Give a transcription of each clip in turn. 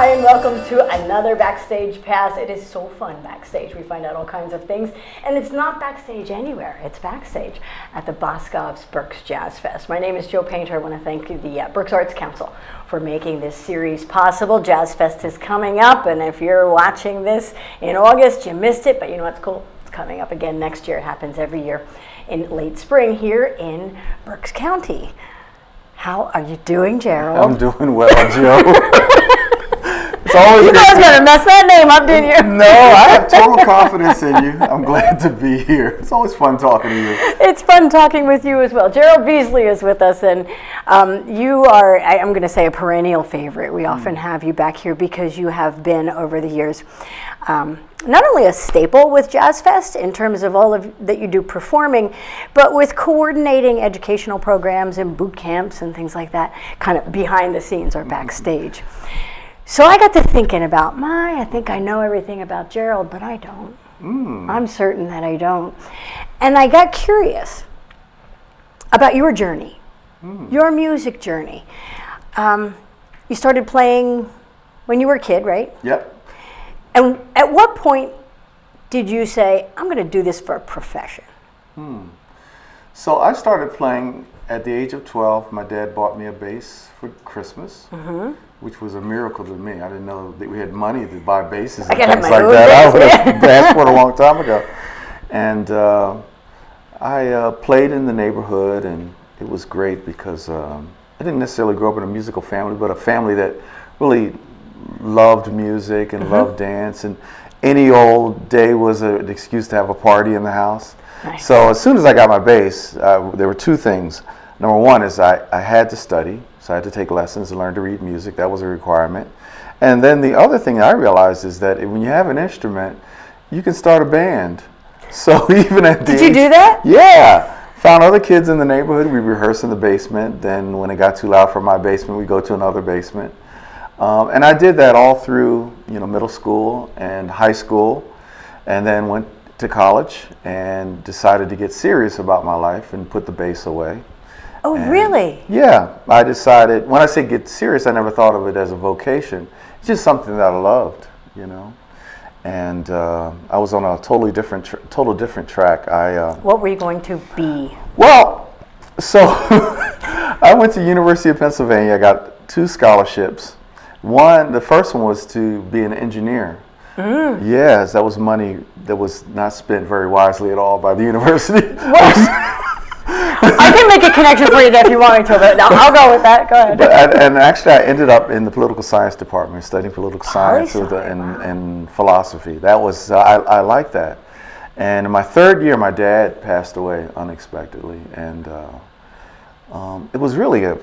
Hi, and welcome to another Backstage Pass. It is so fun backstage. We find out all kinds of things. And it's not backstage anywhere, it's backstage at the Boscov's Berks Jazz Fest. My name is Joe Painter. I want to thank the uh, Berks Arts Council for making this series possible. Jazz Fest is coming up, and if you're watching this in August, you missed it, but you know what's cool? It's coming up again next year. It happens every year in late spring here in Berks County. How are you doing, Gerald? I'm doing well, Joe. It's always you guys gonna mess that name up, didn't you? No, I have total confidence in you. I'm glad to be here. It's always fun talking to you. It's fun talking with you as well. Gerald Veasley is with us, and um, you are, I, am going to say, a perennial favorite. We mm. often have you back here because you have been over the years. Um, not only a staple with Jazz Fest in terms of all of that you do performing, but with coordinating educational programs and boot camps and things like that, kind of behind the scenes or mm-hmm. backstage. Mm-hmm. So I got to thinking about my, I think I know everything about Gerald, but I don't. Mm. I'm certain that I don't. And I got curious about your journey, mm. your music journey. Um, you started playing when you were a kid, right? Yep. And at what point did you say, I'm going to do this for a profession? Hmm. So I started playing at the age of 12. My dad bought me a bass for Christmas. Mm-hmm which was a miracle to me. I didn't know that we had money to buy basses and things like that. I would have asked for it a long time ago. And uh, I uh, played in the neighborhood, and it was great because um, I didn't necessarily grow up in a musical family, but a family that really loved music and mm-hmm. loved dance. And any old day was a, an excuse to have a party in the house. So as soon as I got my bass, uh, there were two things. Number one is I, I had to study so I had to take lessons and learn to read music. That was a requirement. And then the other thing I realized is that when you have an instrument, you can start a band. So even at the Did you do that? Yeah. Found other kids in the neighborhood. We rehearsed in the basement. Then when it got too loud for my basement, we go to another basement. Um, and I did that all through, you know, middle school and high school, and then went to college and decided to get serious about my life and put the bass away. Oh, and really? Yeah. I decided, when I say get serious, I never thought of it as a vocation. It's just something that I loved, you know. And uh, I was on a totally different, tr- total different track. I. Uh, what were you going to be? Well, so I went to University of Pennsylvania. I got two scholarships. One, the first one was to be an engineer. Mm. Yes, that was money that was not spent very wisely at all by the university. I can make a connection for you if you want me to, but I'll go with that. Go ahead. But, and, and, actually, I ended up in the political science department studying political science and, wow. and, philosophy. That was uh, I, I like that. And in my third year, my dad passed away unexpectedly, and uh, um, it was really a.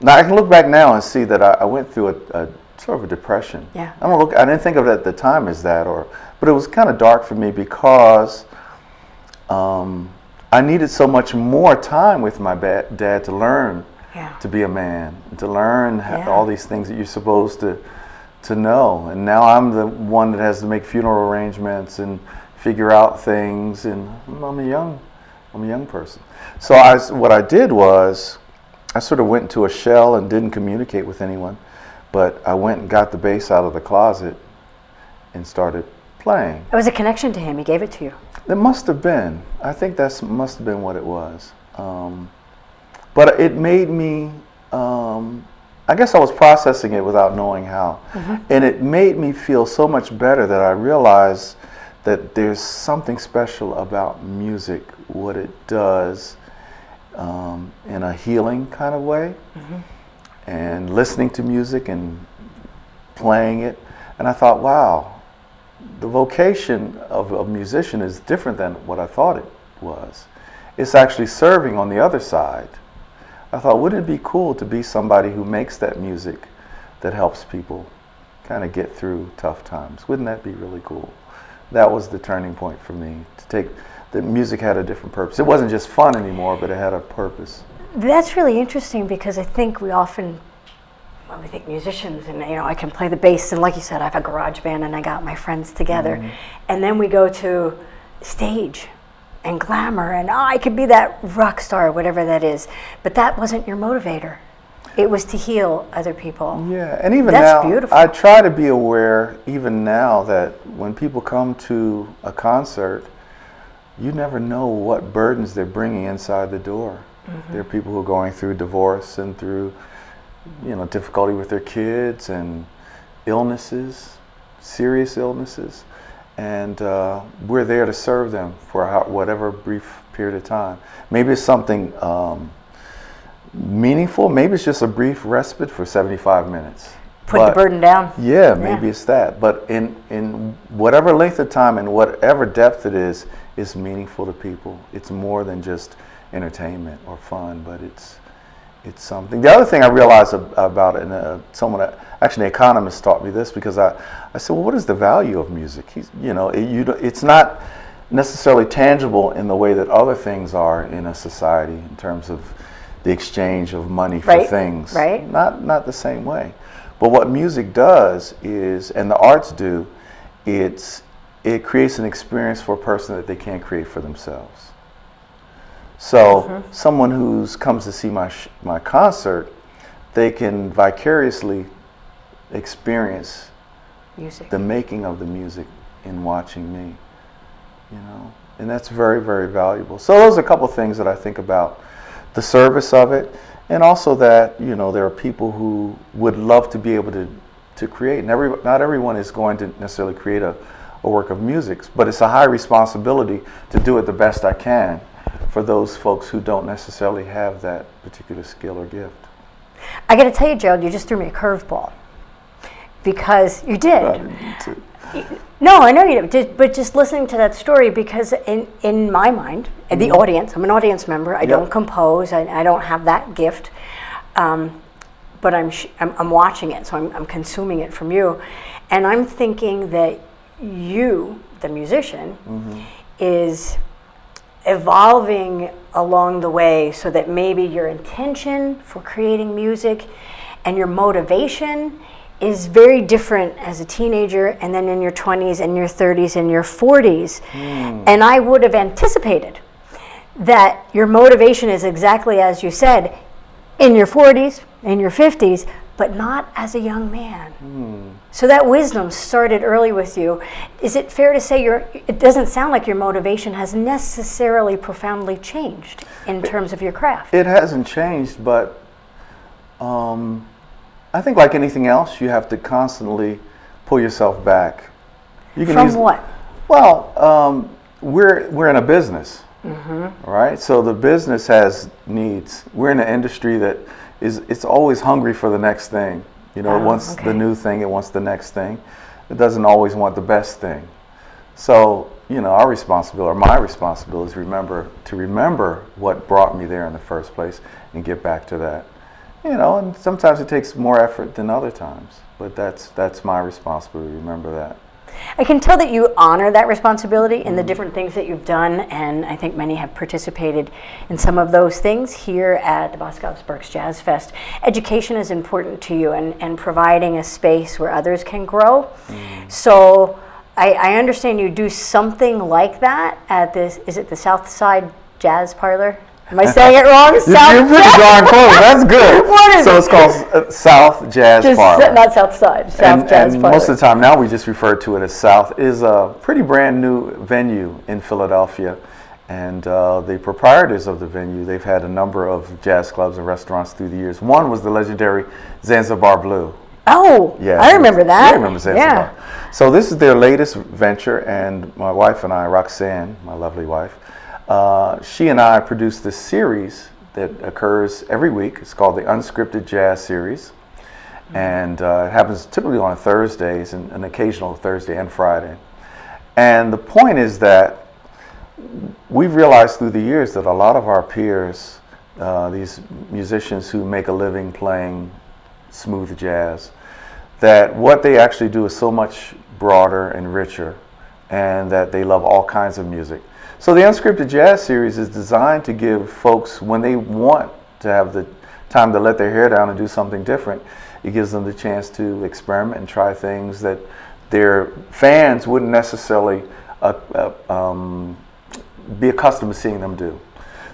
Now I can look back now and see that I, I went through a, a, sort of a depression. Yeah. I don't look. I didn't think of it at the time as that, or but it was kind of dark for me because. Um, I needed so much more time with my ba- dad to learn yeah. to be a man, to learn yeah. all these things that you're supposed to to know. And now I'm the one that has to make funeral arrangements and figure out things. And I'm a young, I'm a young person. So I, what I did was, I sort of went into a shell and didn't communicate with anyone. But I went and got the bass out of the closet and started playing. It was a connection to him. He gave it to you. It must have been. I think that must have been what it was. Um, but it made me. Um, I guess I was processing it without knowing how, mm-hmm. and it made me feel so much better that I realized that there's something special about music, what it does um, in a healing kind of way, mm-hmm. And listening to music and playing it. And I thought, wow, the vocation of a musician is different than what I thought it was. It's actually serving on the other side. I thought, wouldn't it be cool to be somebody who makes that music that helps people kind of get through tough times? Wouldn't that be really cool? That was the turning point for me to take that music had a different purpose. It wasn't just fun anymore, but it had a purpose. That's really interesting because I think we often when we think musicians, and you know, I can play the bass, and like you said, I have a garage band, and I got my friends together, mm-hmm. and then we go to stage and glamour, and oh, I could be that rock star, whatever that is. But that wasn't your motivator. It was to heal other people. Yeah, and even That's now, beautiful. I try to be aware, even now, that when people come to a concert, you never know what burdens they're bringing inside the door. Mm-hmm. There are people who are going through divorce and through, you know, difficulty with their kids and illnesses, serious illnesses, and uh, we're there to serve them for how, whatever brief period of time. Maybe it's something. Um, meaningful. Maybe it's just a brief respite for 75 minutes. Put But- the burden down. Yeah, maybe it's that. But in, in whatever length of time and whatever depth it is, it's meaningful to people. It's more than just entertainment or fun, but it's it's something. The other thing I realized about it, and uh, someone, actually, an economist taught me this because I, I said, well, what is the value of music? He's, you know, it, you, it's not necessarily tangible in the way that other things are in a society in terms of the exchange of money for Right, things. right. Not not the same way. But what music does is, and the arts do, it's it creates an experience for a person that they can't create for themselves. So someone who's comes to see my sh- my concert, they can vicariously experience Music. the making of the music in watching me. You know, and that's very very valuable. So those are a couple things that I think about the service of it, and also that you know there are people who would love to be able to to create. And every not everyone is going to necessarily create a, a work of music, but it's a high responsibility to do it the best I can for those folks who don't necessarily have that particular skill or gift. I got to tell you, Gerald, you just threw me a curveball because you did. I didn't mean to. No, I know you did, but just listening to that story, because in, in my mind, and the audience, I'm an audience member, I don't compose, I, I don't have that gift, um, but I'm, sh- I'm, I'm watching it, so I'm, I'm consuming it from you. And I'm thinking that you, the musician, is evolving along the way so that maybe your intention for creating music and your motivation is very different as a teenager and then in your 20s and your 30s and your 40s. Hmm. And I would have anticipated that your motivation is exactly as you said in your 40s, in your 50s, but not as a young man. So that wisdom started early with you. Is it fair to say your it doesn't sound like your motivation has necessarily profoundly changed in terms of your craft? It hasn't changed, but um, I think like anything else, you have to constantly pull yourself back. You From use- what? Well, um, we're we're in a business, Mm-hmm. right? So the business has needs. We're in an industry that is it's always hungry for the next thing. You know, it Oh, wants okay. the new thing, it wants the next thing. It doesn't always want the best thing. So, you know, our responsibility, or my responsibility, is remember to remember what brought me there in the first place and get back to that. You know, and sometimes it takes more effort than other times, but that's that's my responsibility. Remember that. I can tell that you honor that responsibility in the mm. different things that you've done, and I think many have participated in some of those things here at the Boscov's Berks Jazz Fest. Education is important to you, and, and providing a space where others can grow. Mm. So I, I understand you do something like that at this, is it the South Side Jazz Parlor? Am I saying it wrong? You're, you're pretty darn close. That's good. What is so it's called uh, South Jazz Just Parlor. not South Side, South and, Jazz and Parlor. most of the time now we just refer to it as South is a pretty brand new venue in Philadelphia, and uh, the proprietors of the venue they've had a number of jazz clubs and restaurants through the years. One was the legendary Zanzibar Blue. oh, Yeah, I remember that. I remember Zanzibar. So this is their latest venture, and my wife and I, Roxanne, my lovely wife, uh, she and I produce this series that occurs every week. It's called the Unscripted Jazz Series, and uh, it happens typically on Thursdays and an occasional Thursday and Friday. And the point is that we've realized through the years that a lot of our peers, uh, these musicians who make a living playing smooth jazz, that what they actually do is so much broader and richer, and that they love all kinds of music. So the Unscripted Jazz Series is designed to give folks, when they want to have the time to let their hair down and do something different, it gives them the chance to experiment and try things that their fans wouldn't necessarily uh, uh, um, be accustomed to seeing them do.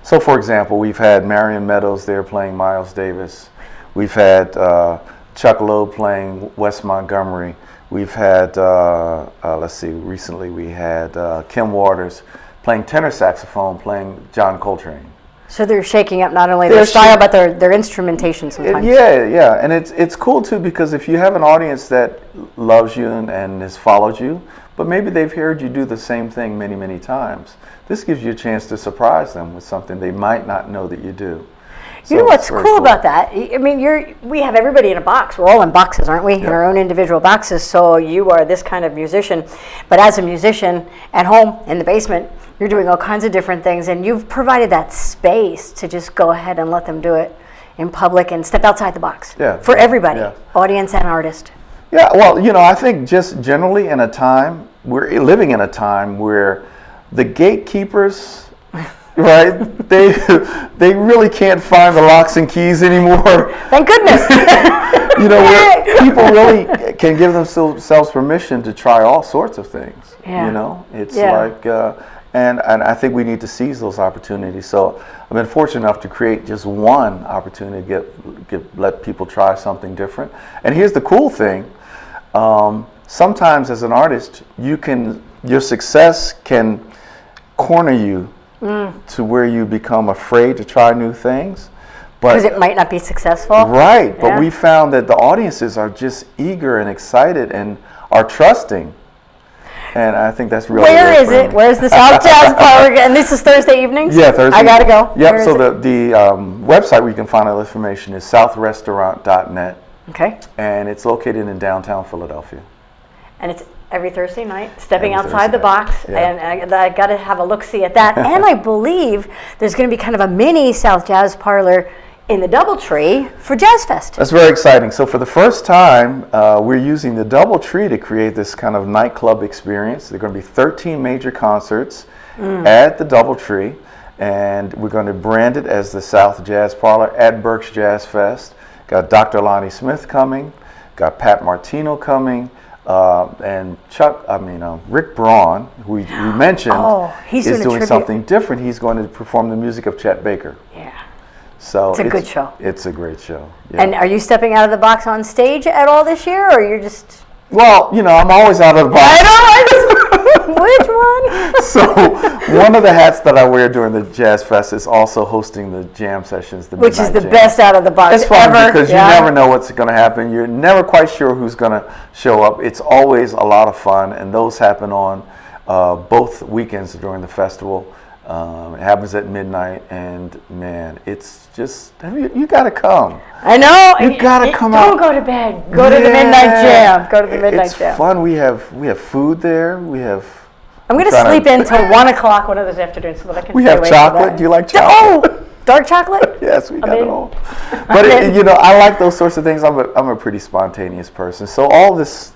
So, for example, we've had Marion Meadows there playing Miles Davis. We've had uh, Chuck Loeb playing Wes Montgomery. We've had, uh, uh, let's see, recently we had uh, Kim Waters playing tenor saxophone, playing John Coltrane. So they're shaking up not only their They're style shak- but their their instrumentation It- sometimes. yeah, yeah, and it's it's cool too because if you have an audience that loves you and, and has followed you, but maybe they've heard you do the same thing many many times, this gives you a chance to surprise them with something they might not know that you do. You know what's very cool, about that? I mean, you're we have everybody in a box. We're all in boxes, aren't we? In our own individual boxes. So you are this kind of musician, but as a musician at home in the basement, you're doing all kinds of different things, and you've provided that space to just go ahead and let them do it in public and step outside the box Yeah, for everybody, yeah. audience and artist. Yeah, well, you know, I think just generally in a time we're living in a time where the gatekeepers, right? they they really can't find the locks and keys anymore. Thank goodness. you know, where people really can give themselves permission to try all sorts of things. Yeah. You know, it's Yeah. like, uh, and and I think we need to seize those opportunities. So I've been fortunate enough to create just one opportunity to get, get let people try something different. And here's the cool thing: um, sometimes as an artist, you can your success can corner you Mm. to where you become afraid to try new things. Because it might not be successful. Right, but Yeah. we found that the audiences are just eager and excited and are trusting. And I think that's really Where is it? me. Where's the South Jazz Bar? And this is Thursday evenings? Yeah, Thursday. I gotta go. Yep, Where so is it? the, the um, website where you can find all the information is southrestaurant.net Okay. and it's located in downtown Philadelphia. And it's every Thursday night, stepping Every outside the Thursday box, yeah. and I, I got to have a look see at that. and I believe there's going to be kind of a mini South Jazz Parlor in the DoubleTree for Jazz Fest. That's very exciting. So for the first time, uh, we're using the Double Tree to create this kind of nightclub experience. There are going to be 13 major concerts at the Double Tree, and we're going to brand it as the South Jazz Parlor at Berks Jazz Fest. Got Dr. Lonnie Smith coming, got Pat Martino coming. Uh, and Chuck, I mean uh, Rick Braun, who we, we mentioned, Oh, he's is doing tribute. something different. He's going to perform the music of Chet Baker. Yeah. So It's a good show. It's a great show. Yeah. And are you stepping out of the box on stage at all this year, or you're just? Well, you know, I'm always out of the box. I know. Which one? so one of the hats that I wear during the Jazz Fest is also hosting the jam sessions. The Which is the jam. best out of the box It's fun ever. because yeah. you never know what's going to happen. You're never quite sure who's going to show up. It's always a lot of fun, and those happen on uh, both weekends during the festival. Um, it happens at midnight, and man, it's just you, you got to come. I know. You gotta come Don't out. go to bed. Go to the midnight jam. Go to the midnight it's jam. It's fun. We have we have food there. We have I'm to trying to- sleep in until one o'clock one of those afternoons so that I can. We stay have chocolate. Do you like chocolate? Oh, dark chocolate. Yes, we got in. it all. But it, you know, I like those sorts of things. I'm a, I'm a pretty spontaneous person. So all this,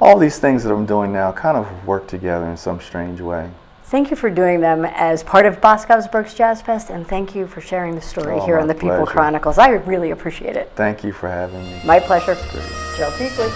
all these things that I'm doing now, kind of work together in some strange way. Thank you for doing them as part of Boscov's Berks Jazz Fest, and thank you for sharing the story Oh, here on the People. Chronicles. I really appreciate it. Thank you for having me. My pleasure. Joe Peasley.